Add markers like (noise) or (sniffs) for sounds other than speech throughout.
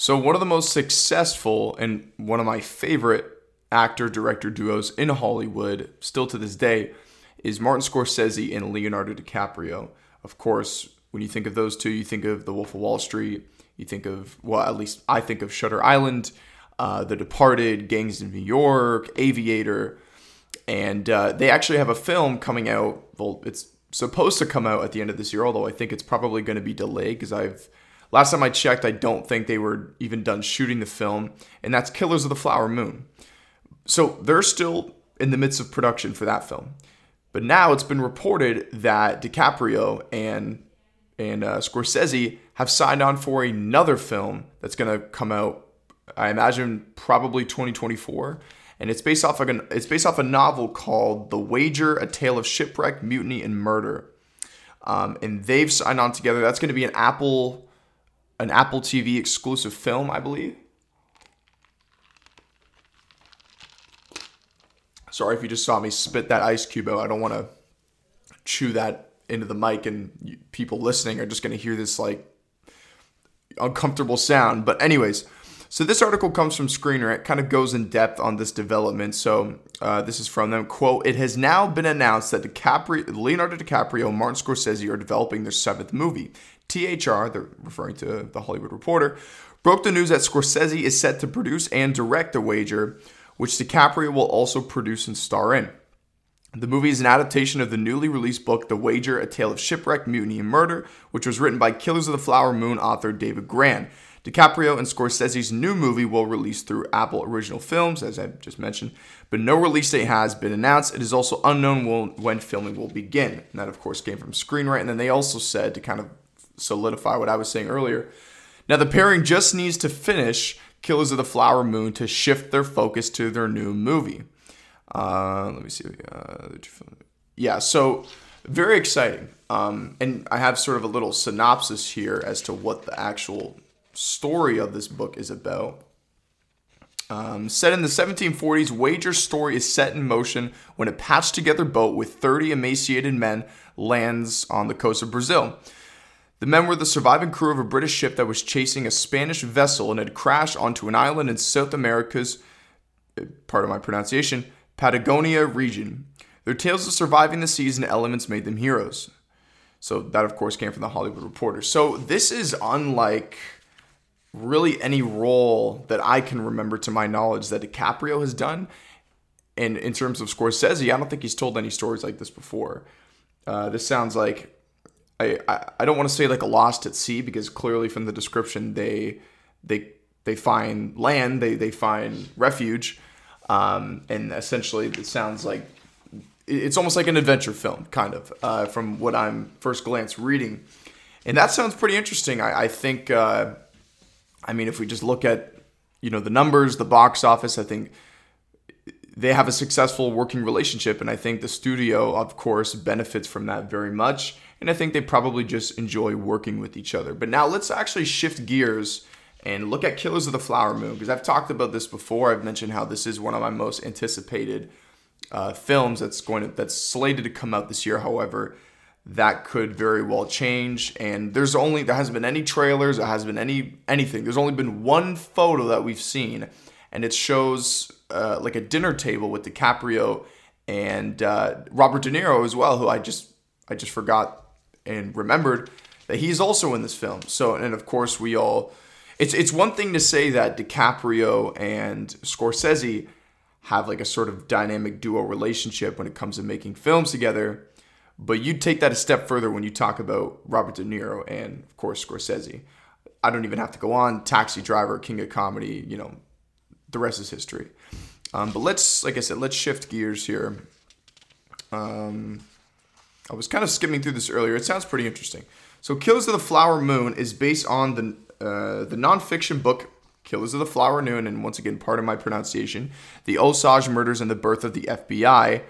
So, one of the most successful and one of my favorite actor director duos in Hollywood, still to this day, is Martin Scorsese and Leonardo DiCaprio. Of course, when you think of those two, you think of The Wolf of Wall Street, you think of, well, at least I think of Shutter Island, uh, The Departed, Gangs of New York, Aviator, and uh, they actually have a film coming out. Well, it's supposed to come out at the end of this year, although I think it's probably going to be delayed because I've last time I checked, I don't think they were even done shooting the film, and that's Killers of the Flower Moon. So they're still in the midst of production for that film. But now it's been reported that DiCaprio and and uh, Scorsese have signed on for another film that's going to come out. I imagine probably 2024, and it's based off like an, it's based off a novel called The Wager: A Tale of Shipwreck, Mutiny, and Murder. Um, and they've signed on together. That's going to be an Apple an Apple TV exclusive film, I believe. Sorry if you just saw me spit that ice cube out. I don't want to chew that into the mic, and people listening are just going to hear this like uncomfortable sound. But, anyways, so this article comes from Screener. It kind of goes in depth on this development. So uh, this is from them. Quote: It has now been announced that DiCaprio, Leonardo DiCaprio, and Martin Scorsese are developing their seventh movie. THR, they're referring to the Hollywood Reporter, broke the news that Scorsese is set to produce and direct The Wager, which DiCaprio will also produce and star in. The movie is an adaptation of the newly released book The Wager: A Tale of Shipwreck, Mutiny, and Murder, which was written by Killers of the Flower Moon author David Grann. DiCaprio and Scorsese's new movie will release through Apple Original Films, as I just mentioned, but no release date has been announced. It is also unknown when filming will begin. And that, of course, came from Screenrant. And then they also said, to kind of solidify what I was saying earlier, now the pairing just needs to finish Killers of the Flower Moon to shift their focus to their new movie. Uh, let me see. Uh, yeah, so very exciting. Um, and I have sort of a little synopsis here as to what the actual story of this book is about. Um, set in the 1740s, Wager's story is set in motion when a patched together boat with 30 emaciated men lands on the coast of Brazil. The men were the surviving crew of a British ship that was chasing a Spanish vessel and had crashed onto an island in South America's, uh, part of my pronunciation, Patagonia region. Their tales of surviving the seas and elements made them heroes. So, that of course came from the Hollywood Reporter. So, this is unlike really any role that I can remember to my knowledge that DiCaprio has done. And in terms of Scorsese, I don't think he's told any stories like this before. Uh, this sounds like I, I, don't want to say like a lost at sea because clearly from the description they they they find land, they they find refuge, um, and essentially it sounds like it's almost like an adventure film, kind of, uh, from what I'm first glance reading, and that sounds pretty interesting. I, I think. Uh, I mean, if we just look at you know the numbers, the box office, I think they have a successful working relationship, and I think the studio, of course, benefits from that very much. And I think they probably just enjoy working with each other. But now let's actually shift gears and look at Killers of the Flower Moon because I've talked about this before. I've mentioned how this is one of my most anticipated uh, films that's going to that's slated to come out this year. However, that could very well change. And there's only there hasn't been any trailers, there hasn't been any anything. There's only been one photo that we've seen, and it shows uh, like a dinner table with DiCaprio and uh, Robert De Niro as well, who I just I just forgot and remembered that he's also in this film. So and of course we all it's it's one thing to say that DiCaprio and Scorsese have like a sort of dynamic duo relationship when it comes to making films together but you take that a step further when you talk about Robert De Niro and, of course, Scorsese. I don't even have to go on. Taxi Driver, King of Comedy, you know, the rest is history. Um, but let's, like I said, let's shift gears here. Um, I was kind of skimming through this earlier. It sounds pretty interesting. So, Killers of the Flower Moon is based on the uh, the nonfiction book Killers of the Flower Moon, and once again, part of my pronunciation, the Osage Murders and the Birth of the FBI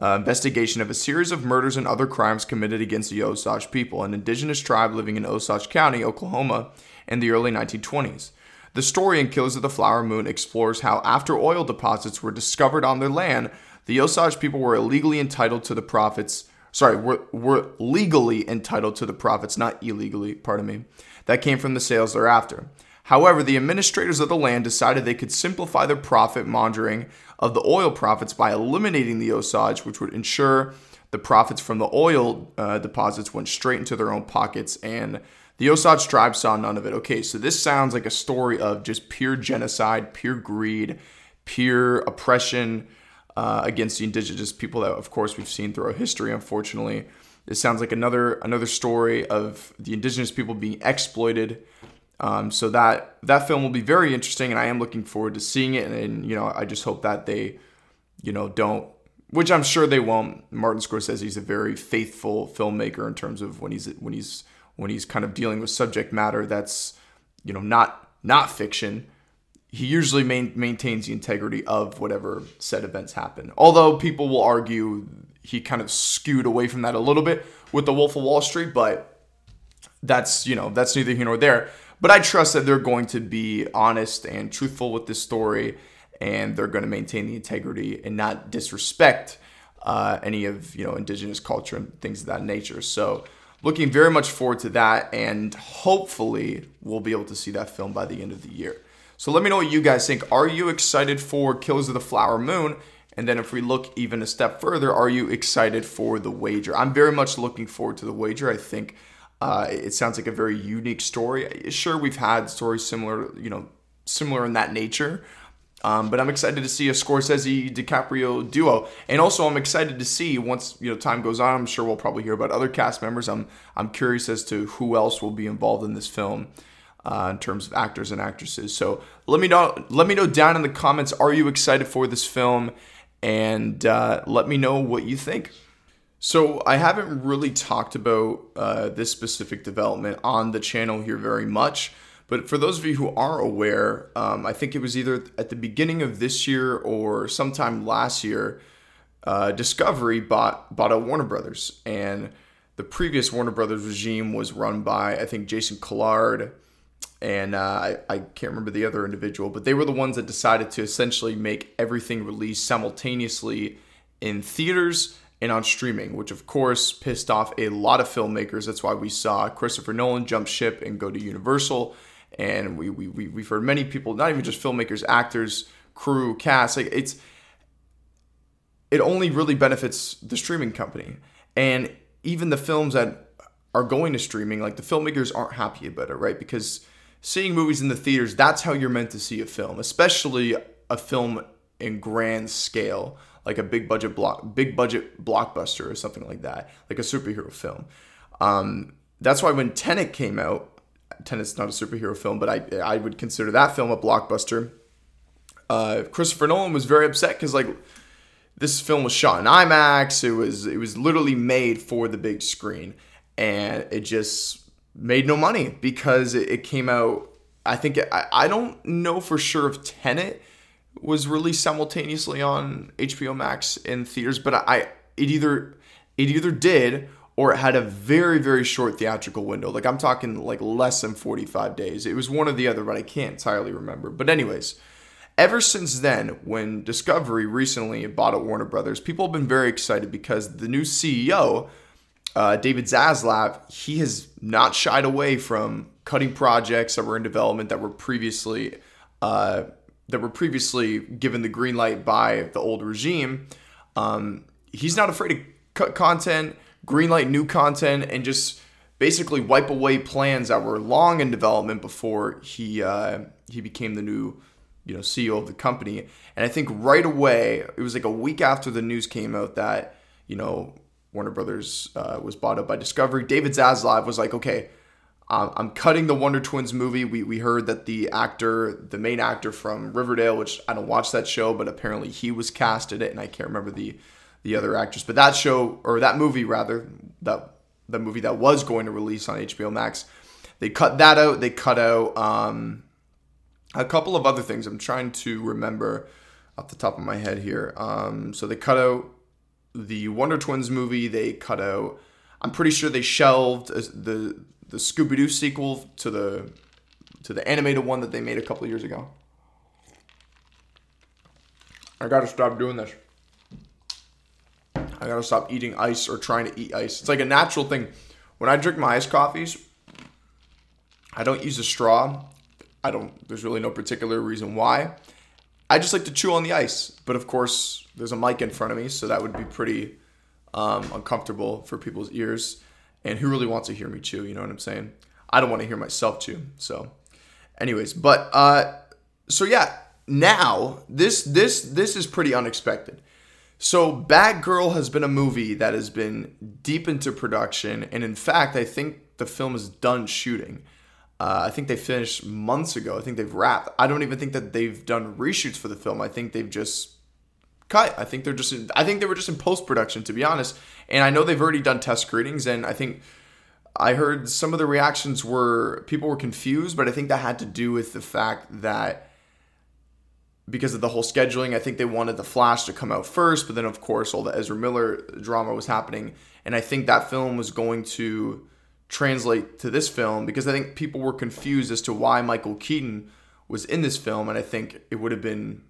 uh, investigation of a series of murders and other crimes committed against the Osage people, an indigenous tribe living in Osage County, Oklahoma, in the early 1920s. The story in Killers of the Flower Moon explores how, after oil deposits were discovered on their land, the Osage people were illegally entitled to the profits. Sorry, were, were legally entitled to the profits, not illegally, pardon me, that came from the sales thereafter. However, the administrators of the land decided they could simplify the profit monitoring of the oil profits by eliminating the Osage, which would ensure the profits from the oil uh, deposits went straight into their own pockets, and the Osage tribe saw none of it. Okay, so this sounds like a story of just pure genocide, pure greed, pure oppression uh, against the indigenous people that, of course, we've seen throughout history, unfortunately. it sounds like another another story of the indigenous people being exploited. Um, so that that film will be very interesting, and I am looking forward to seeing it. And, and, you know, I just hope that they, you know, don't, which I'm sure they won't. Martin Scorsese is a very faithful filmmaker in terms of when he's when he's when he's kind of dealing with subject matter that's, you know, not not fiction. He usually main, maintains the integrity of whatever said events happen. Although people will argue he kind of skewed away from that a little bit with the Wolf of Wall Street, but that's you know that's neither here nor there. But I trust that they're going to be honest and truthful with this story, and they're going to maintain the integrity and not disrespect uh, any of you know indigenous culture and things of that nature. So looking very much forward to that, and hopefully we'll be able to see that film by the end of the year. So let me know what you guys think. Are you excited for Killers of the Flower Moon? And then if we look even a step further, are you excited for the wager? I'm very much looking forward to the wager. I think uh, it sounds like a very unique story. Sure, we've had stories similar, you know, similar in that nature. Um, but I'm excited to see a Scorsese DiCaprio duo, and also I'm excited to see once you know time goes on. I'm sure we'll probably hear about other cast members. I'm I'm curious as to who else will be involved in this film uh, in terms of actors and actresses. So let me know let me know down in the comments. Are you excited for this film? and uh, let me know what you think. So, I haven't really talked about uh, this specific development on the channel here very much, but for those of you who are aware, um, I think it was either at the beginning of this year or sometime last year, uh, Discovery bought bought out Warner Brothers, and the previous Warner Brothers regime was run by I think Jason Kilar and uh, I, I can't remember the other individual, but they were the ones that decided to essentially make everything released simultaneously in theaters and on streaming, which of course pissed off a lot of filmmakers. That's why we saw Christopher Nolan jump ship and go to Universal. And we, we, we, we've heard many people, not even just filmmakers, actors, crew, cast, like it's, it only really benefits the streaming company. And even the films that are going to streaming, like the filmmakers aren't happy about it, right? Because seeing movies in the theaters, that's how you're meant to see a film, especially a film in grand scale, like a big budget block, big budget blockbuster or something like that, like a superhero film. Um, that's why when Tenet came out, Tenet's not a superhero film, but I I would consider that film a blockbuster. Uh, Christopher Nolan was very upset because like this film was shot in IMAX. It was it was literally made for the big screen, and it just made no money because it, came out. I think I, I don't know for sure if Tenet was released simultaneously on HBO Max in theaters, but I it either it either did or it had a very very short theatrical window. Like I'm talking like less than 45 days. It was one or the other, but I can't entirely remember. But anyways, ever since then, when Discovery recently bought out Warner Brothers, people have been very excited because the new CEO uh, David Zaslav, he has not shied away from cutting projects that were in development that were previously uh, that were previously given the green light by the old regime. Um, he's not afraid to cut content, green light new content, and just basically wipe away plans that were long in development before he uh, he became the new you know CEO of the company. And I think right away, it was like a week after the news came out that you know Warner Brothers uh, was bought up by Discovery. David Zaslav was like, okay, I'm cutting the Wonder Twins movie. We, we heard that the actor, the main actor from Riverdale, which I don't watch that show, but apparently he was cast in it, and I can't remember the the other actress. But that show or that movie rather, that the movie that was going to release on HBO Max, they cut that out. They cut out um, a couple of other things. I'm trying to remember off the top of my head here. Um, so they cut out the Wonder Twins movie, they cut out. I'm pretty sure they shelved uh, the the Scooby Doo sequel to the to the animated one that they made a couple years ago. I gotta stop doing this. I gotta stop eating ice or trying to eat ice. It's like a natural thing. When I drink my iced coffees, I don't use a straw. I don't. There's really no particular reason why. I just like to chew on the ice, but of course, there's a mic in front of me, so that would be pretty um, uncomfortable for people's ears. And who really wants to hear me chew? You know what I'm saying? I don't want to hear myself chew. So, anyways, but uh, so yeah, now this this this is pretty unexpected. So Batgirl has been a movie that has been deep into production, and in fact, I think the film is done shooting. Uh, I think they finished months ago. I think they've wrapped. I don't even think that they've done reshoots for the film. I think they've just cut. I think they're just. In, I think they were just in post production, to be honest. And I know they've already done test screenings, and I think I heard some of the reactions were people were confused, but I think that had to do with the fact that because of the whole scheduling, I think they wanted the Flash to come out first, but then of course all the Ezra Miller drama was happening, and I think that film was going to translate to this film because I think people were confused as to why Michael Keaton was in this film, and I think it would have been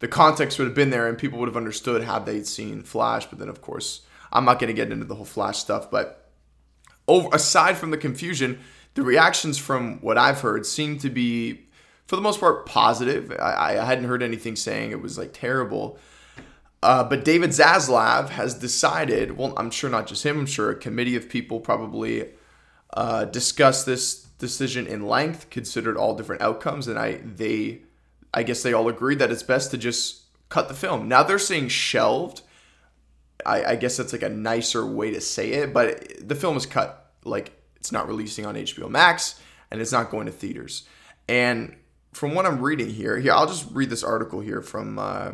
the context would have been there, and people would have understood had they seen Flash. But then of course, I'm not going to get into the whole Flash stuff, but over aside from the confusion, the reactions from what I've heard seem to be for the most part positive. I, I hadn't heard anything saying it was like terrible. Uh, but David Zaslav has decided, well, I'm sure not just him, I'm sure a committee of people probably uh, discussed this decision in length, considered all different outcomes, and I they I guess they all agreed that it's best to just cut the film. Now they're saying shelved. I, I guess that's like a nicer way to say it, but the film is cut. Like it's not releasing on HBO Max and it's not going to theaters. And from what I'm reading here, here I'll just read this article here from uh,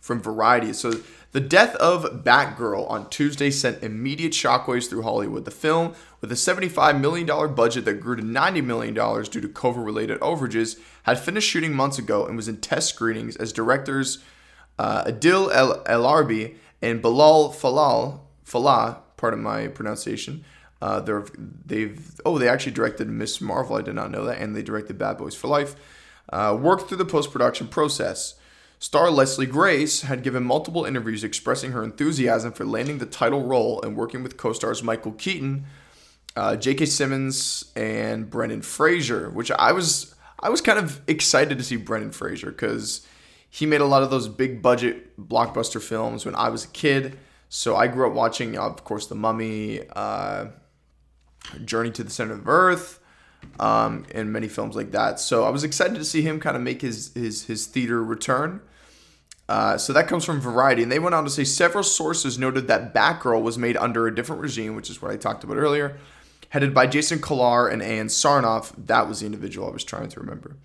from Variety. So the death of Batgirl on Tuesday sent immediate shockwaves through Hollywood. The film, with a $75 million budget that grew to $90 million due to COVID-related overages, had finished shooting months ago and was in test screenings as directors uh, Adil El Elarbi and Bilal Falal Falah, pardon my pronunciation, uh, they're they've oh they actually directed Miss Marvel. I did not know that, and they directed Bad Boys for Life. Uh, worked through the post production process. Star Leslie Grace had given multiple interviews expressing her enthusiasm for landing the title role and working with co-stars Michael Keaton, uh, J.K. Simmons, and Brendan Fraser. Which I was I was kind of excited to see Brendan Fraser because he made a lot of those big budget blockbuster films when I was a kid. So I grew up watching, of course, The Mummy. Uh, Journey to the Center of Earth, um, and many films like that. So I was excited to see him kind of make his his his theater return. Uh, so that comes from Variety, and they went on to say several sources noted that Batgirl was made under a different regime, which is what I talked about earlier, headed by Jason Kilar and Ann Sarnoff. That was the individual I was trying to remember.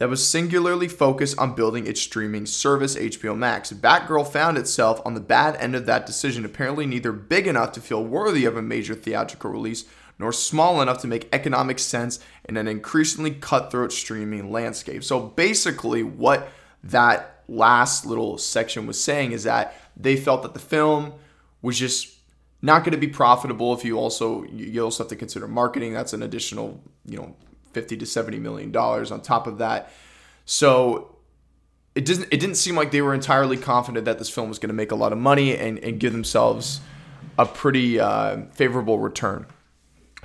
That was singularly focused on building its streaming service, HBO Max. Batgirl found itself on the bad end of that decision, apparently neither big enough to feel worthy of a major theatrical release, nor small enough to make economic sense in an increasingly cutthroat streaming landscape. So basically, what that last little section was saying is that they felt that the film was just not going to be profitable if you also you also have to consider marketing. That's an additional you know 50 to 70 million dollars on top of that. So it didn't it didn't seem like they were entirely confident that this film was going to make a lot of money and, and give themselves a pretty uh, favorable return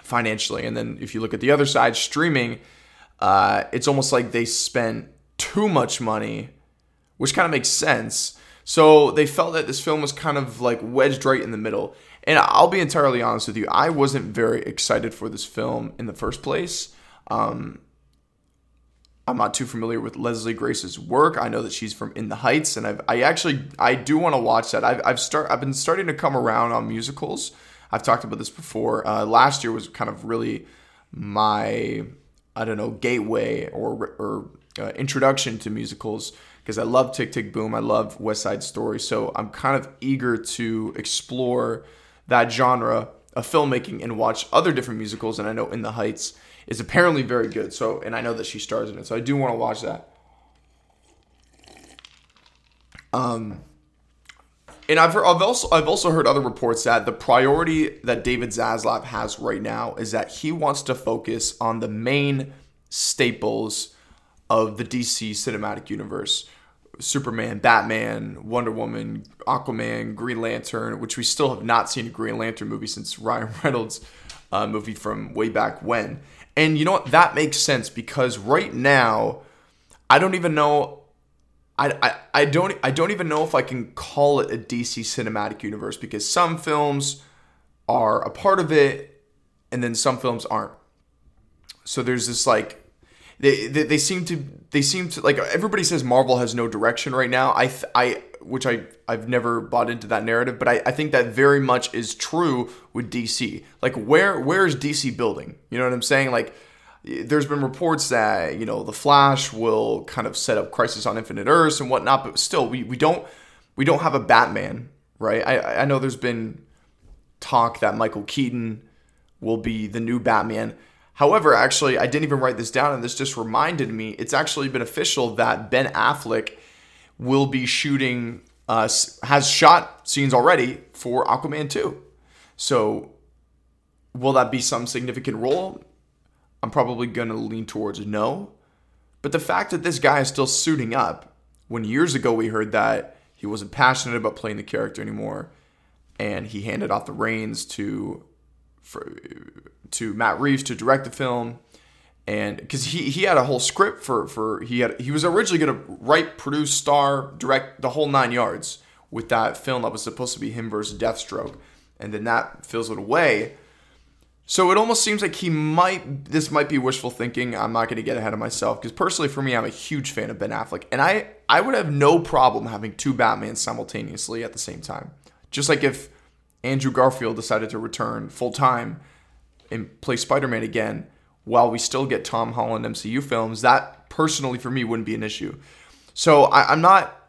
financially. And then if you look at the other side, streaming, uh, it's almost like they spent too much money, which kind of makes sense. So they felt that this film was kind of like wedged right in the middle. And I'll be entirely honest with you, I wasn't very excited for this film in the first place. Um, I'm not too familiar with Leslie Grace's work. I know that she's from In the Heights, and I've, I actually I do want to watch that. I've I've start I've been starting to come around on musicals. I've talked about this before. Uh, last year was kind of really my, I don't know, gateway or, or uh, introduction to musicals because I love Tick Tick Boom. I love West Side Story. So I'm kind of eager to explore that genre of filmmaking and watch other different musicals. And I know In the Heights is apparently very good. So, and I know that she stars in it. So I do want to watch that. Um, and I've heard, I've also I've also heard other reports that the priority that David Zaslav has right now is that he wants to focus on the main staples of the DC cinematic universe. Superman, Batman, Wonder Woman, Aquaman, Green Lantern, which we still have not seen a Green Lantern movie since (laughs) Ryan Reynolds' uh, movie from way back when. And you know what? That makes sense because right now, I don't even know. I, I, don't I don't even know if I can call it a DC cinematic universe because some films are a part of it and then some films aren't. So there's this like they, they, they seem to they seem to like everybody says Marvel has no direction right now. I I which I I've never bought into that narrative, but I, I think that very much is true with DC. Like where where is DC building? You know what I'm saying? Like there's been reports that you know the Flash will kind of set up Crisis on Infinite Earths and whatnot, but still we, we don't we don't have a Batman, right? I I know there's been talk that Michael Keaton will be the new Batman. However, actually, I didn't even write this down, and this just reminded me it's actually been official that Ben Affleck will be shooting, uh, has shot scenes already for Aquaman 2. So, will that be some significant role? I'm probably going to lean towards no. But the fact that this guy is still suiting up, when years ago we heard that he wasn't passionate about playing the character anymore, and he handed off the reins to for, to Matt Reeves to direct the film, and because he he had a whole script for for he had he was originally going to write, produce, star, direct the whole nine yards with that film that was supposed to be him versus Deathstroke, and then that fizzled away. So it almost seems like he might this might be wishful thinking. I'm not going to get ahead of myself because personally for me I'm a huge fan of Ben Affleck and I I would have no problem having two Batmans simultaneously at the same time. Just like if Andrew Garfield decided to return full time and play Spider Man again while we still get Tom Holland MCU films, that personally for me wouldn't be an issue. So I, am not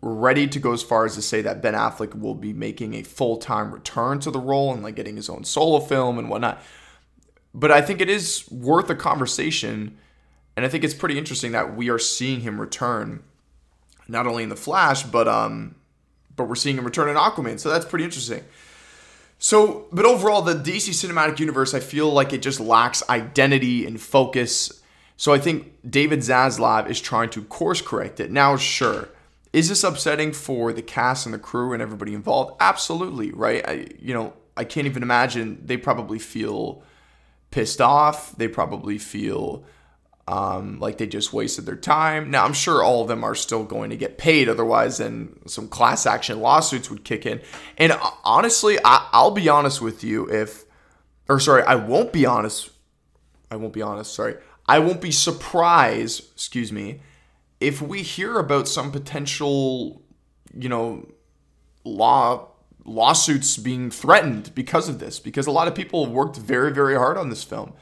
ready to go as far as to say that Ben Affleck will be making a full time return to the role and like getting his own solo film and whatnot. But I think it is worth a conversation. And I think it's pretty interesting that we are seeing him return not only in the Flash, but um, but we're seeing him return in Aquaman. So that's pretty interesting. So, but overall, the DC Cinematic Universe, I feel like it just lacks identity and focus. So I think David Zaslav is trying to course correct it. Now, sure, is this upsetting for the cast and the crew and everybody involved? Absolutely, right? I, you know, I can't even imagine. They probably feel pissed off. They probably feel um, like they just wasted their time. Now, I'm sure all of them are still going to get paid, otherwise, then some class action lawsuits would kick in. And uh, honestly, I, I'll be honest with you if, or sorry, I won't be honest. I won't be honest, sorry. I won't be surprised, excuse me, if we hear about some potential, you know, law lawsuits being threatened because of this because a lot of people worked very very hard on this film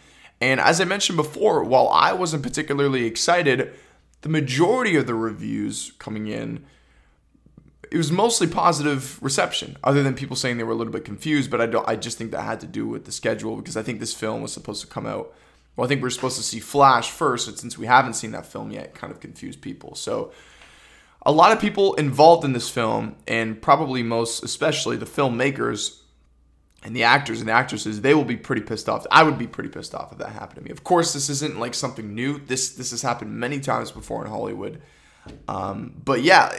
and as I mentioned before, while I wasn't particularly excited, the majority of the reviews coming in, it was mostly positive reception, other than people saying they were a little bit confused. But I don't. I just think that had to do with the schedule because I think this film was supposed to come out. Well, I think we are supposed to see Flash first, but since we haven't seen that film yet, kind of confused people. So a lot of people involved in this film, and probably most especially the filmmakers, and the actors and the actresses they will be pretty pissed off. I would be pretty pissed off if that happened to me. Of course this isn't like something new. This this has happened many times before in hollywood. Um, but yeah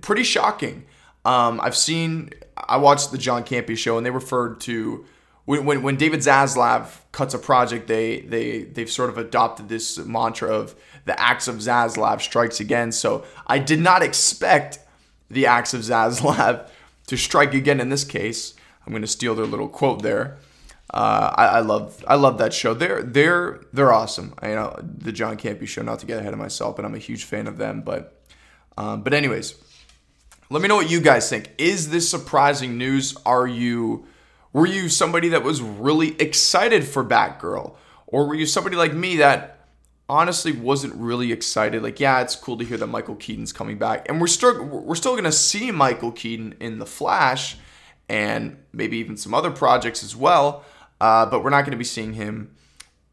pretty shocking. Um, i've seen i watched the john campea show and they referred to when, when, when david zaslav cuts a project they they they've sort of adopted this mantra of the axe of zaslav strikes again so i did not expect the axe of zaslav (laughs) to strike again in this case I'm going to steal their little quote there. Uh, I, I, love I love that show. They're they're they're awesome. I, you know the John Campea show. Not to get ahead of myself, but I'm a huge fan of them. But um, but anyways, let me know what you guys think. Is this surprising news? Are you were you somebody that was really excited for Batgirl, or were you somebody like me that honestly wasn't really excited? Like, yeah, it's cool to hear that Michael Keaton's coming back, and we're still we're still gonna see Michael Keaton in the Flash and maybe even some other projects as well. Uh, but we're not to be seeing him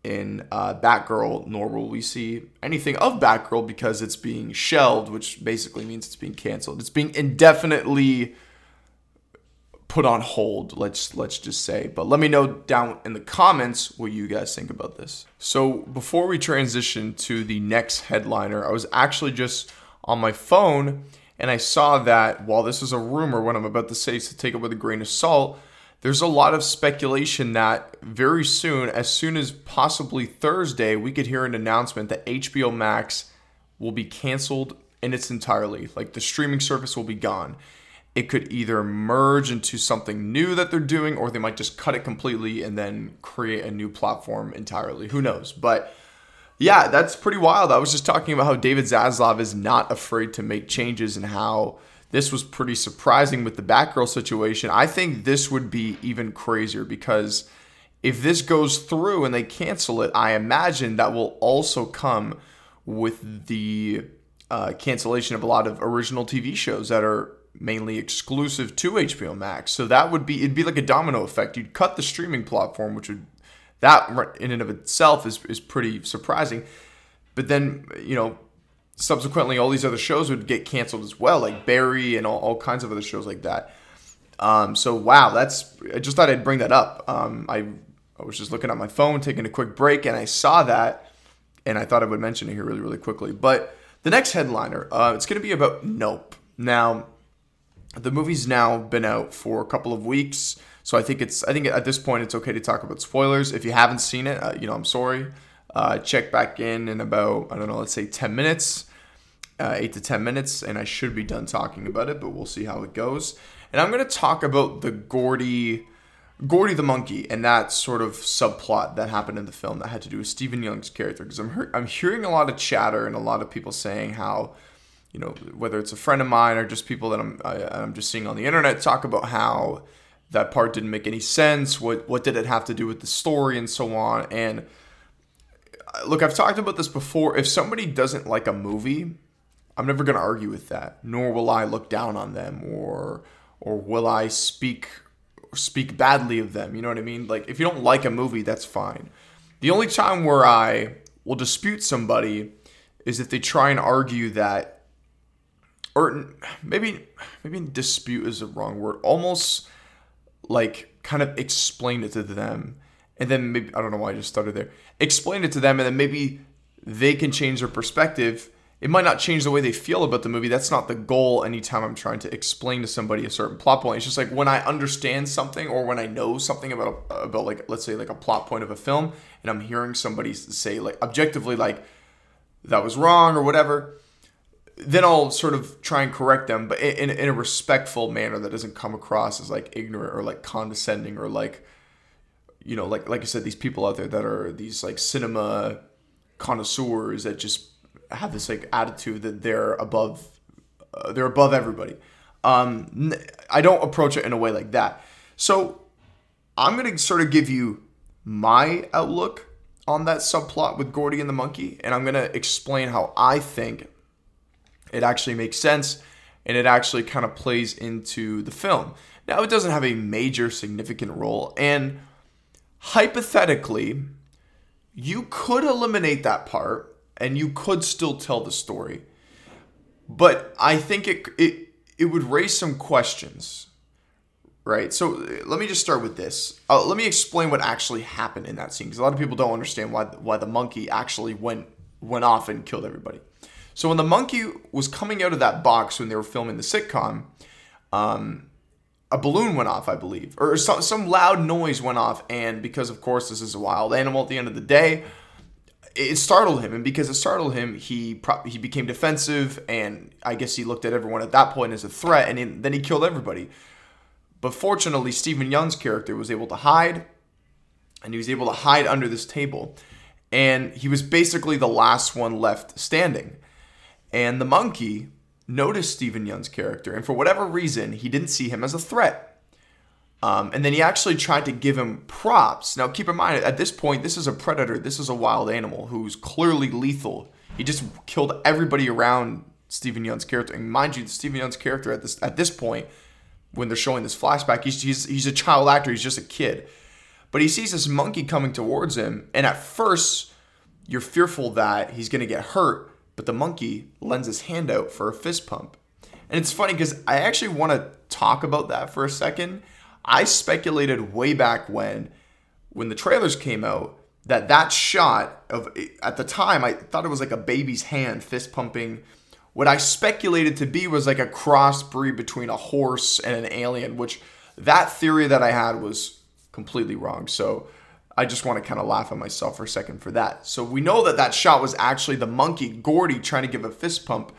in uh, Batgirl, nor will we see anything of Batgirl because it's being shelved, which basically means it's being canceled. It's being indefinitely put on hold. Let's let's just say. But let me know down in the comments what you guys think about this. So before we transition to the next headliner, I was actually just on my phone and I saw that while this is a rumor, what I'm about to say is to take it with a grain of salt, there's a lot of speculation that very soon, as soon as possibly Thursday, we could hear an announcement that HBO Max will be canceled in its entirely. Like the streaming service will be gone. It could either merge into something new that they're doing, or they might just cut it completely and then create a new platform entirely. Who knows? But yeah, that's pretty wild. I was just talking about how David Zaslav is not afraid to make changes and how this was pretty surprising with the Batgirl situation. I think this would be even crazier because if this goes through and they cancel it, I imagine that will also come with the uh, cancellation of a lot of original TV shows that are mainly exclusive to HBO Max. So that would be it'd be like a domino effect. You'd cut the streaming platform, which would that in and of itself is is pretty surprising. But then you know subsequently all these other shows would get canceled as well, like Barry and all, all kinds of other shows like that. Um, so wow, that's I just thought I'd bring that up. Um, I I was just looking at my phone, taking a quick break, and I saw that, and I thought I would mention it here really really quickly. But the next headliner, uh, it's going to be about Nope. Now, the movie's now been out for a couple of weeks, so I think it's I think at this point it's okay to talk about spoilers. If you haven't seen it, uh, you know I'm sorry. Uh, check back in in about I don't know, let's say 10 minutes uh, eight to 10 minutes, and I should be done talking about it, but we'll see how it goes. And I'm going to talk about the Gordy. Gordy the monkey and that sort of subplot that happened in the film that had to do with Stephen Yeun's character because I'm he- I'm hearing a lot of chatter and a lot of people saying how you know whether it's a friend of mine or just people that I'm I, I'm just seeing on the internet talk about how that part didn't make any sense what what did it have to do with the story and so on and uh, look I've talked about this before if somebody doesn't like a movie I'm never going to argue with that, nor will I look down on them or or will I speak speak badly of them. You know what I mean? Like if you don't like a movie, that's fine. The only time where I will dispute somebody is if they try and argue that or maybe maybe dispute is the wrong word. Almost like kind of explain it to them and then maybe I don't know why I just started there. Explain it to them and then maybe they can change their perspective it might not change the way they feel about the movie. That's not the goal anytime I'm trying to explain to somebody a certain plot point. It's just like when I understand something or when I know something about about like let's say like a plot point of a film and I'm hearing somebody say like objectively like that was wrong or whatever, then I'll sort of try and correct them, but in, in a respectful manner that doesn't come across as like ignorant or like condescending or like you know like like I said these people out there that are these like cinema connoisseurs that just have this like attitude that they're above uh, they're above everybody. Um, I don't approach it in a way like that. So I'm gonna sort of give you my outlook on that subplot with Gordy and the monkey, and I'm gonna explain how I think it actually makes sense and it actually kind of plays into the film. Now it doesn't have a major significant role, and hypothetically, you could eliminate that part and you could still tell the story. But I think it it it would raise some questions, right? So let me just start with this. Uh, let me explain what actually happened in that scene because a lot of people don't understand why why the monkey actually went went off and killed everybody. So when the monkey was coming out of that box when they were filming the sitcom, um, a balloon went off, I believe, or some some loud noise went off, and because of course this is a wild animal at the end of the day, it startled him, and because it startled him, he pro- he became defensive, and I guess he looked at everyone at that point as a threat, and he, then he killed everybody. But fortunately, Stephen Yeun's character was able to hide, and he was able to hide under this table, and he was basically the last one left standing. And the monkey noticed Stephen Yeun's character, and for whatever reason, he didn't see him as a threat. Um, and then he actually tried to give him props. Now, keep in mind, at this point, this is a predator. This is a wild animal who's clearly lethal. He just killed everybody around Stephen Yeun's character. And mind you, Stephen Yeun's character at this at this point, when they're showing this flashback, he's, he's he's a child actor. He's just a kid. But he sees this monkey coming towards him, and at first, you're fearful that he's going to get hurt. But the monkey lends his hand out for a fist pump. And it's funny because I actually want to talk about that for a second I speculated way back when, when the trailers came out, that that shot of at the time I thought it was like a baby's hand fist pumping. What I speculated to be was like a crossbreed between a horse and an alien, which that theory that I had was completely wrong. So I just want to kind of laugh at myself for a second for that. So we know that that shot was actually the monkey Gordy trying to give a fist pump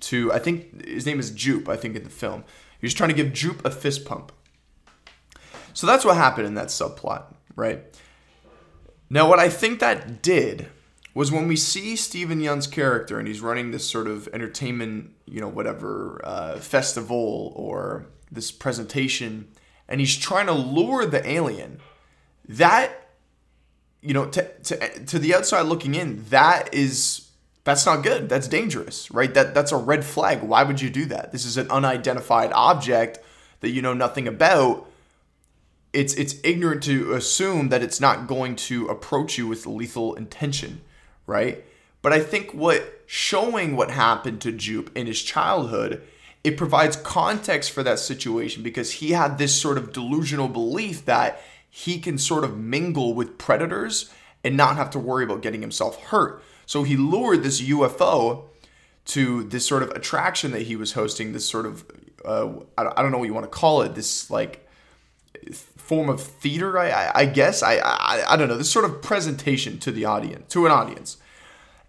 to I think his name is Jupe. I think in the film he was trying to give Jupe a fist pump. So that's what happened in that subplot, right? Now, what I think that did was when we see Stephen Yeun's character and he's running this sort of entertainment, you know, whatever uh, festival or this presentation, and he's trying to lure the alien. That, you know, to, to, to the outside looking in, that is that's not good. That's dangerous, right? That that's a red flag. Why would you do that? This is an unidentified object that you know nothing about it's it's ignorant to assume that it's not going to approach you with lethal intention, right? But I think what showing what happened to Jupe in his childhood, it provides context for that situation because he had this sort of delusional belief that he can sort of mingle with predators and not have to worry about getting himself hurt. So he lured this UFO to this sort of attraction that he was hosting, this sort of uh, I don't know what you want to call it, this like form of theater, I, I, guess. I, I, I don't know, this sort of presentation to the audience, to an audience.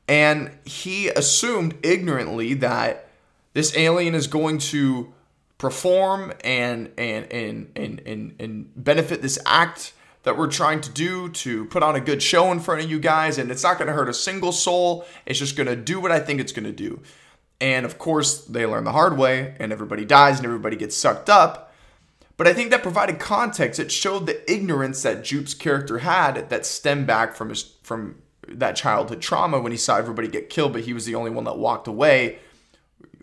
And he assumed ignorantly that this alien is going to perform and and and and and, and benefit this act that we're trying to do to put on a good show in front of you guys and it's not going to hurt a single soul it's just going to do what i think it's going to do and of course they learn the hard way and everybody dies and everybody gets sucked up but I think that provided context. It showed the ignorance that Jupe's character had that stemmed back from his from that childhood trauma when he saw everybody get killed, but he was the only one that walked away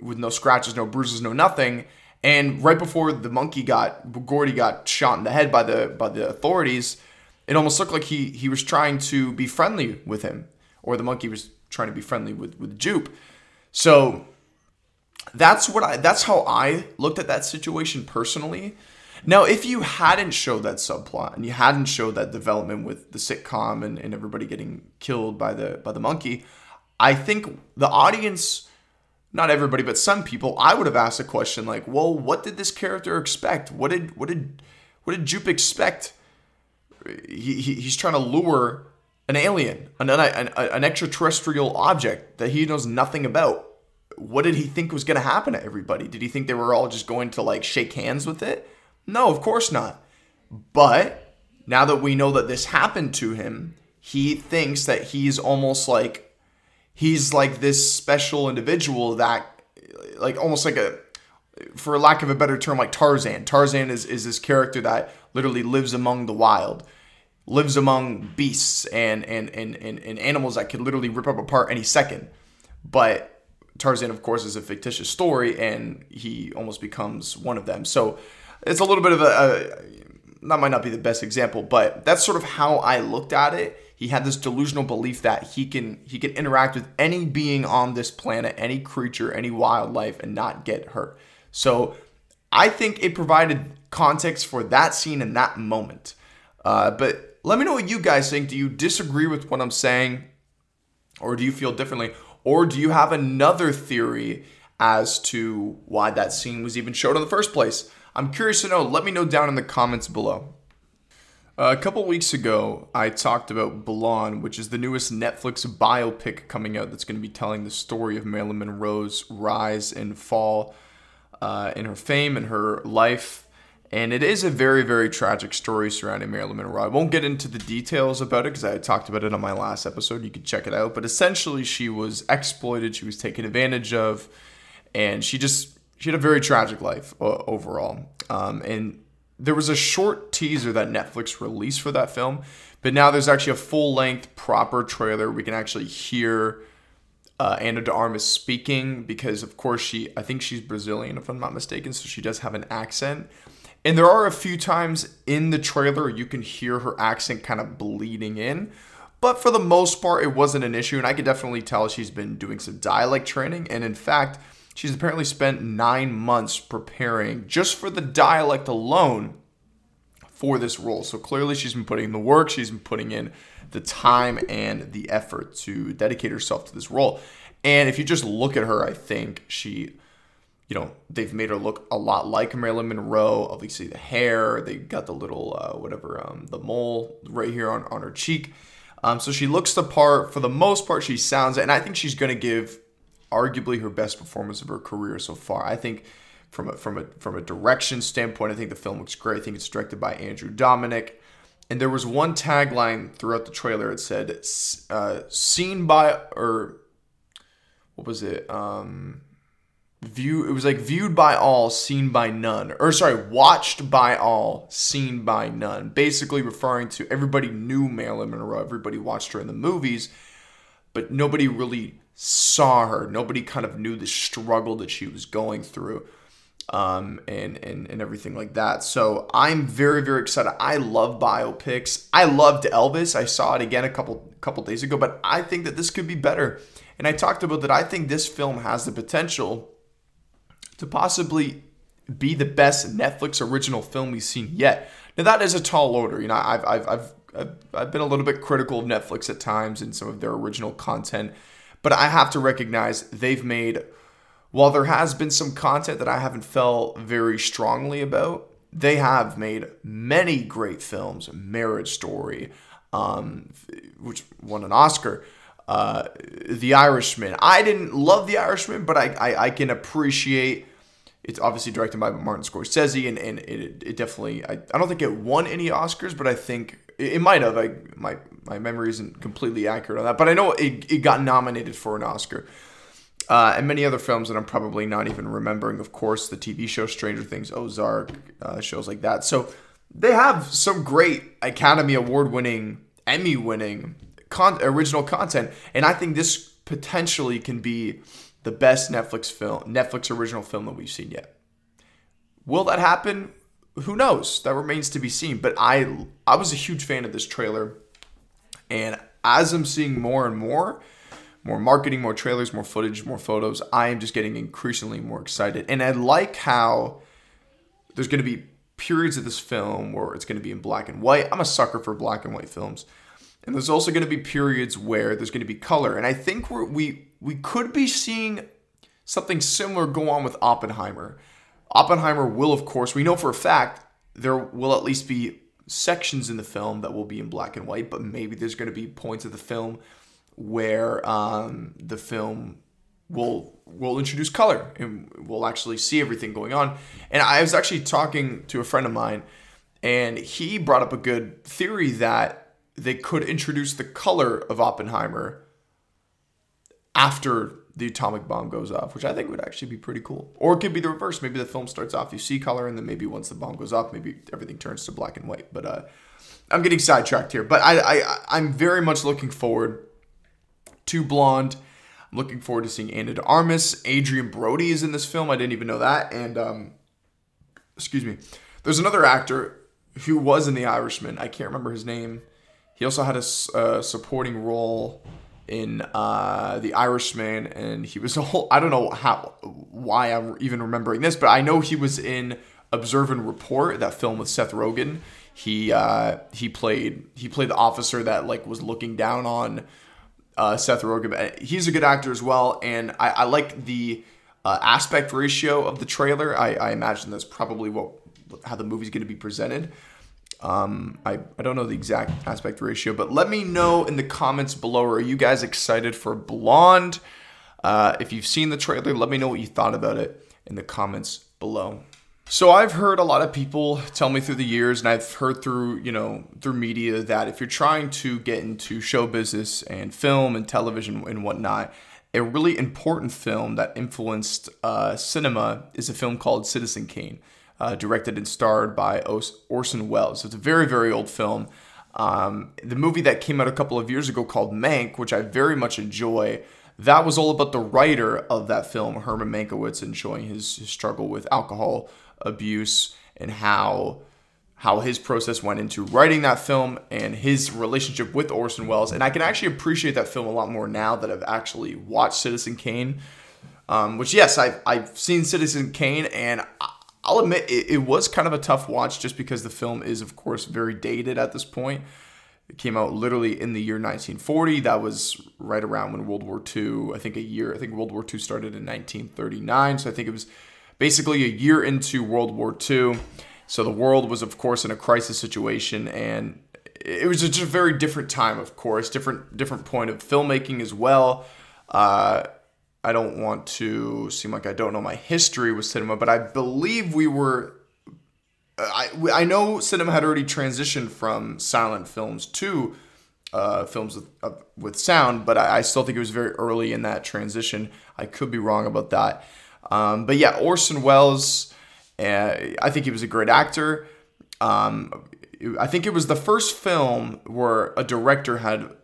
with no scratches, no bruises, no nothing. And right before the monkey got Gordy got shot in the head by the by the authorities, it almost looked like he he was trying to be friendly with him, or the monkey was trying to be friendly with with Jupe. So that's what I that's how I looked at that situation personally. Now, if you hadn't showed that subplot and you hadn't showed that development with the sitcom and, and everybody getting killed by the by the monkey, I think the audience, not everybody, but some people, I would have asked a question like, "Well, what did this character expect? What did what did what did Jupe expect? He, he he's trying to lure an alien, an, an, an extraterrestrial object that he knows nothing about. What did he think was going to happen to everybody? Did he think they were all just going to like shake hands with it? No, of course not. But now that we know that this happened to him, he thinks that he's almost like he's like this special individual that like almost like a for lack of a better term like Tarzan. Tarzan is is this character that literally lives among the wild. Lives among beasts and and, and, and, and animals that could literally rip up apart any second. But Tarzan, of course, is a fictitious story, and he almost becomes one of them. So it's a little bit of a, a that might not be the best example, but that's sort of how I looked at it. He had this delusional belief that he can he can interact with any being on this planet, any creature, any wildlife, and not get hurt. So I think it provided context for that scene in that moment. Uh, but let me know what you guys think. Do you disagree with what I'm saying, or do you feel differently, or do you have another theory as to why that scene was even showed in the first place? I'm curious to know. Let me know down in the comments below. Uh, a couple weeks ago, I talked about Blonde, which is the newest Netflix biopic coming out that's going to be telling the story of Marilyn Monroe's rise and fall uh, in her fame and her life. And it is a very, very tragic story surrounding Marilyn Monroe. I won't get into the details about it because I talked about it on my last episode. You can check it out. But essentially, she was exploited, she was taken advantage of, and she just she had a very tragic life uh, overall. Um, and there was a short teaser that Netflix released for that film, but now there's actually a full length, proper trailer. We can actually hear uh, Ana de Armas speaking because, of course, she I think she's Brazilian if I'm not mistaken, so she does have an accent. And there are a few times in the trailer you can hear her accent kind of bleeding in. But for the most part, it wasn't an issue, and I could definitely tell she's been doing some dialect training. And in fact, She's apparently spent nine months preparing just for the dialect alone for this role. So clearly, she's been putting in the work, she's been putting in the time and the effort to dedicate herself to this role. And if you just look at her, I think she, you know, they've made her look a lot like Marilyn Monroe. Obviously, the hair, they got the little, uh, whatever, um, the mole right here on, on her cheek. Um, so she looks the part. For the most part, she sounds. And I think she's going to give arguably her best performance of her career so far. I think from a, from a, from a direction standpoint, I think the film looks great. I think it's directed by Andrew Dominik. And there was one tagline throughout the trailer. It said, uh, seen by, or what was it? Um, view it was like viewed by all seen by none or sorry watched by all seen by none basically referring to everybody knew marilyn monroe everybody watched her in the movies but nobody really saw her. Nobody kind of knew the struggle that she was going through um, and, and and everything like that. So i'm very very excited. I love biopics. I loved elvis. I saw it again a couple couple days ago but i think that this could be better. And i talked about that i think this film has the potential to possibly be the best Netflix original film we've seen yet. Now that is a tall order. You know, I've I've I've I've, been a little bit critical of Netflix at times and some of their original content, but I have to recognize they've made. While there has been some content that I haven't felt very strongly about, they have made many great films. Marriage Story, um, which won an Oscar. Uh, the Irishman. I didn't love The Irishman, but I, I, I can appreciate it's obviously directed by Martin Scorsese, and, and it, it definitely, I, I don't think it won any Oscars, but I think it, it might have. I, my, my memory isn't completely accurate on that, but I know it, it got nominated for an Oscar. Uh, and many other films that I'm probably not even remembering. Of course, the TV show Stranger Things, Ozark, uh, shows like that. So they have some great Academy Award winning, Emmy winning con- original content. And I think this potentially can be the best Netflix film, Netflix original film that we've seen yet. Will that happen? Who knows? That remains to be seen. But I I was a huge fan of this trailer. And as I'm seeing more and more, more marketing, more trailers, more footage, more photos, I am just getting increasingly more excited. And I like how there's going to be periods of this film where it's going to be in black and white. I'm a sucker for black and white films. And there's also going to be periods where there's going to be color. And I think we're, we we could be seeing something similar go on with Oppenheimer. Oppenheimer will, of course, we know for a fact there will at least be sections in the film that will be in black and white, but maybe there's going to be points of the film where um, the film will will introduce color and we'll actually see everything going on. And I was actually talking to a friend of mine, and he brought up a good theory that they could introduce the color of Oppenheimer after the atomic bomb goes off, which I think would actually be pretty cool. Or it could be the reverse. Maybe the film starts off, you see color, and then maybe once the bomb goes off, maybe everything turns to black and white. But uh, I'm getting sidetracked here. But I, I, I'm very much looking forward to Blonde. I'm looking forward to seeing Ana de Armas. Adrien Brody is in this film. I didn't even know that. And, um, excuse me. There's another actor who was in The Irishman. I can't remember his name. He also had a uh, supporting role in uh, The Irishman, and he was (laughs) a whole. I don't know how why I'm even remembering this, but I know he was in Observe and Report, that film with Seth Rogen. He uh, he played he played the officer that like was looking down on uh, Seth Rogen. He's a good actor as well, and I, I like the uh, aspect ratio of the trailer. I, I imagine that's probably what how the movie's going to be presented. Um, I, I don't know the exact aspect ratio, but let me know in the comments below. Are you guys excited for Blonde? Uh, if you've seen the trailer, let me know what you thought about it in the comments below. So I've heard a lot of people tell me through the years, and I've heard through you know through media that if you're trying to get into show business and film and television and whatnot, a really important film that influenced uh, cinema is a film called Citizen Kane uh, directed and starred by Orson Welles. It's a very, very old film. Um, the movie that came out a couple of years ago called Mank, which I very much enjoy, that was all about the writer of that film, Herman Mankiewicz, and showing his, his struggle with alcohol abuse and how how his process went into writing that film and his relationship with Orson Welles. And I can actually appreciate that film a lot more now that I've actually watched Citizen Kane. Um, which yes, I've, I've seen Citizen Kane, and I'll admit it, it, was kind of a tough watch just because the film is, of course, very dated at this point. It came out literally in the year 1940. That was right around when World War II, I think a year, I think World War II started in 1939. So I think it was basically a year into World War II. So the world was, of course, in a crisis situation, and it was just a very different time, of course, different different point of filmmaking as well. Uh, I don't want to seem like I don't know my history with cinema, but I believe we were. I I know cinema had already transitioned from silent films to uh, films with, uh, with sound, but I, I, still think it was very early in that transition. I could be wrong about that. Um, but yeah, Orson Welles, uh, I think he was a great actor. Um, I think it was the first film where a director had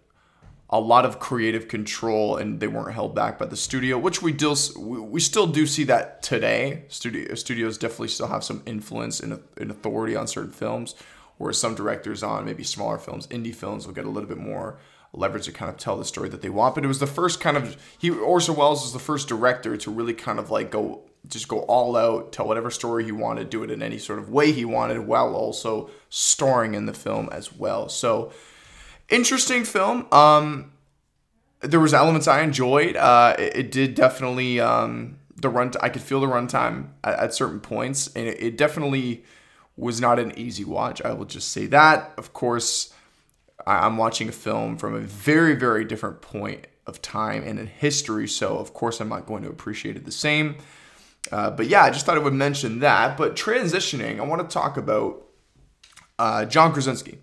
a lot of creative control and they weren't held back by the studio, which we do we still do see that today. Studio studios definitely still have some influence and, and authority on certain films, whereas some directors on maybe smaller films, indie films, will get a little bit more leverage to kind of tell the story that they want. But it was the first kind of he Orson Welles was the first director to really kind of like go just go all out, tell whatever story he wanted, do it in any sort of way he wanted, while also starring in the film as well. So interesting film. Um, there was elements I enjoyed. Uh, it, it did definitely um, the run. I could feel the runtime at, at certain points, and it, it definitely was not an easy watch. I will just say that. Of course, I'm watching a film from a very, very different point of time and in history, so of course I'm not going to appreciate it the same. Uh, but yeah, I just thought I would mention that. But transitioning, I want to talk about uh, John Krasinski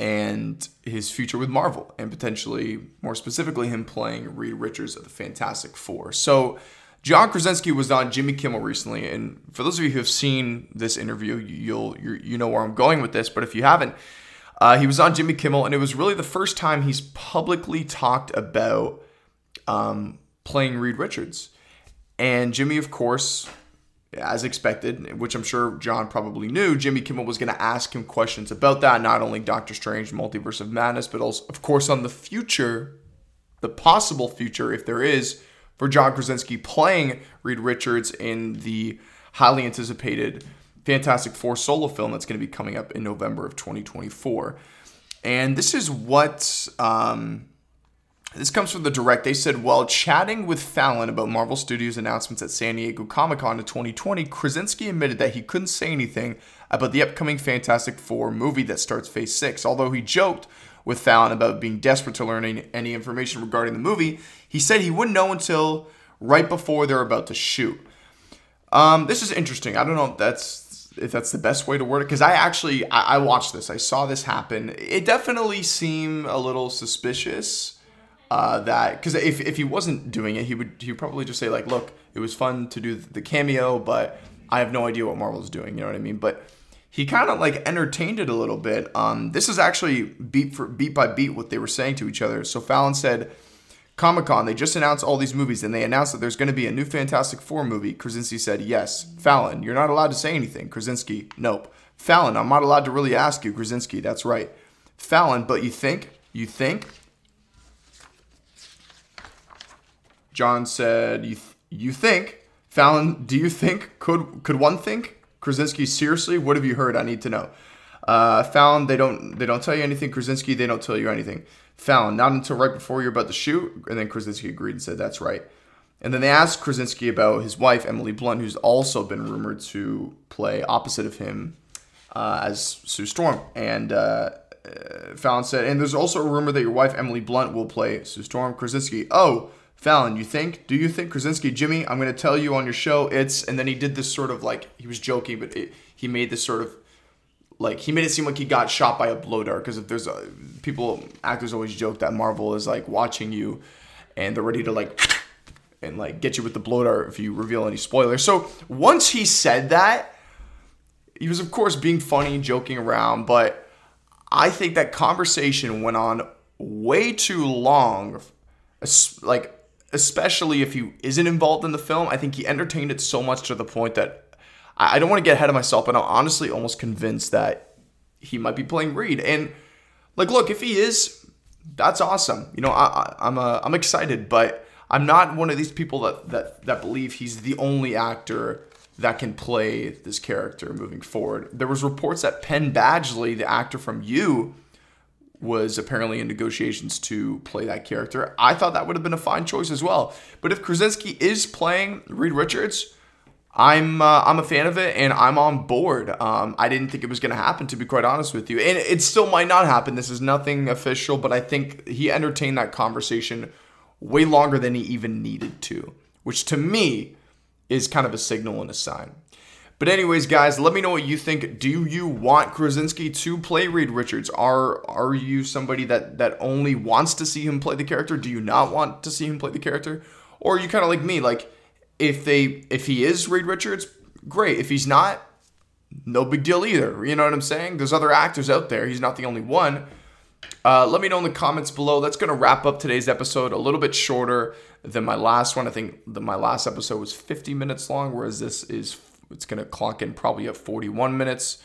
and his future with Marvel, and potentially, more specifically, him playing Reed Richards of the Fantastic Four. So, John Krasinski was on Jimmy Kimmel recently, and for those of you who have seen this interview, you'll you know where I'm going with this. But if you haven't, uh, he was on Jimmy Kimmel, and it was really the first time he's publicly talked about um, playing Reed Richards. And Jimmy, of course, as expected, which I'm sure John probably knew, Jimmy Kimmel was going to ask him questions about that, not only Doctor Strange, Multiverse of Madness, but also, of course, on the future, the possible future, if there is, for John Krasinski playing Reed Richards in the highly anticipated Fantastic Four solo film that's going to be coming up in November of 2024. And this is what um, this comes from the direct. They said, while chatting with Fallon about Marvel Studios' announcements at San Diego Comic Con in 2020, Krasinski admitted that he couldn't say anything about the upcoming Fantastic Four movie that starts Phase 6. Although he joked with Fallon about being desperate to learn any, information regarding the movie, he said he wouldn't know until right before they're about to shoot. Um, this is interesting. I don't know if that's if that's the best way to word it because I actually I, I watched this. I saw this happen. It definitely seemed a little suspicious uh, that because if, if he wasn't doing it, he would he would probably just say like, look, it was fun to do the cameo, but I have no idea what Marvel's doing. You know what I mean? But he kind of like entertained it a little bit. Um, this is actually beat for beat by beat what they were saying to each other. So Fallon said. Comic Con, they just announced all these movies and they announced that there's going to be a new Fantastic Four movie. Krasinski said, Yes. Fallon, you're not allowed to say anything. Krasinski, nope. Fallon, I'm not allowed to really ask you. Krasinski, that's right. Fallon, but you think? You think? John said, "You th- you think Fallon? Do you think could could one think Krasinski? Seriously, what have you heard? I need to know." Uh, Fallon, they don't they don't tell you anything. Krasinski, they don't tell you anything. Fallon, not until right before you're about to shoot. And then Krasinski agreed and said, "That's right." And then they asked Krasinski about his wife Emily Blunt, who's also been rumored to play opposite of him uh, as Sue Storm. And uh, uh Fallon said, and there's also a rumor that your wife Emily Blunt will play Sue Storm. Krasinski, oh, Fallon, you think? Do you think Krasinski, Jimmy? I'm going to tell you on your show. It's and then he did this sort of like he was joking, but it, he made this sort of like he made it seem like he got shot by a blow dart because if there's a, people actors always joke that Marvel is like watching you and they're ready to like (sniffs) and like get you with the blow dart if you reveal any spoilers. So once he said that, he was of course being funny, joking around, but I think that conversation went on way too long. Like especially if he isn't involved in the film. I think he entertained it so much to the point that I don't want to get ahead of myself, but I'm honestly almost convinced that he might be playing Reed. And like, look, if he is, that's awesome. You know, I, am a, uh, I'm excited, but I'm not one of these people that that that believe he's the only actor that can play this character moving forward. There was reports that Penn Badgley, the actor from You, was apparently in negotiations to play that character. I thought that would have been a fine choice as well. But if Krasinski is playing Reed Richards, I'm uh, I'm a fan of it and I'm on board. Um, I didn't think it was going to happen, to be quite honest with you, and it still might not happen. This is nothing official, but I think he entertained that conversation way longer than he even needed to, which to me is kind of a signal and a sign. But anyways, guys, let me know what you think. Do you want Krasinski to play Reed Richards? Are are you somebody that that only wants to see him play the character? Do you not want to see him play the character? Or you kind of like me, like if they if he is Reed Richards, great. If he's not, no big deal either. You know what I'm saying? There's other actors out there. He's not the only one. Uh, let me know in the comments below. That's going to wrap up today's episode. A little bit shorter than my last one. I think the, my last episode was 50 minutes long, whereas this is it's going to clock in probably at 41 minutes.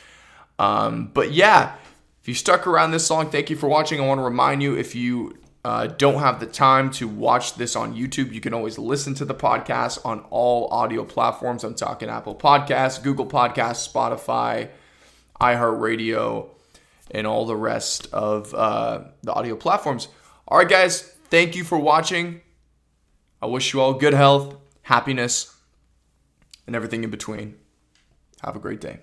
Um, but yeah, if you stuck around this long, thank you for watching. I want to remind you if you uh, don't have the time to watch this on YouTube, you can always listen to the podcast on all audio platforms. I'm talking Apple Podcasts, Google Podcasts, Spotify, iHeartRadio, and all the rest of uh, the audio platforms. All right, guys, thank you for watching. I wish you all good health, happiness, and everything in between. Have a great day.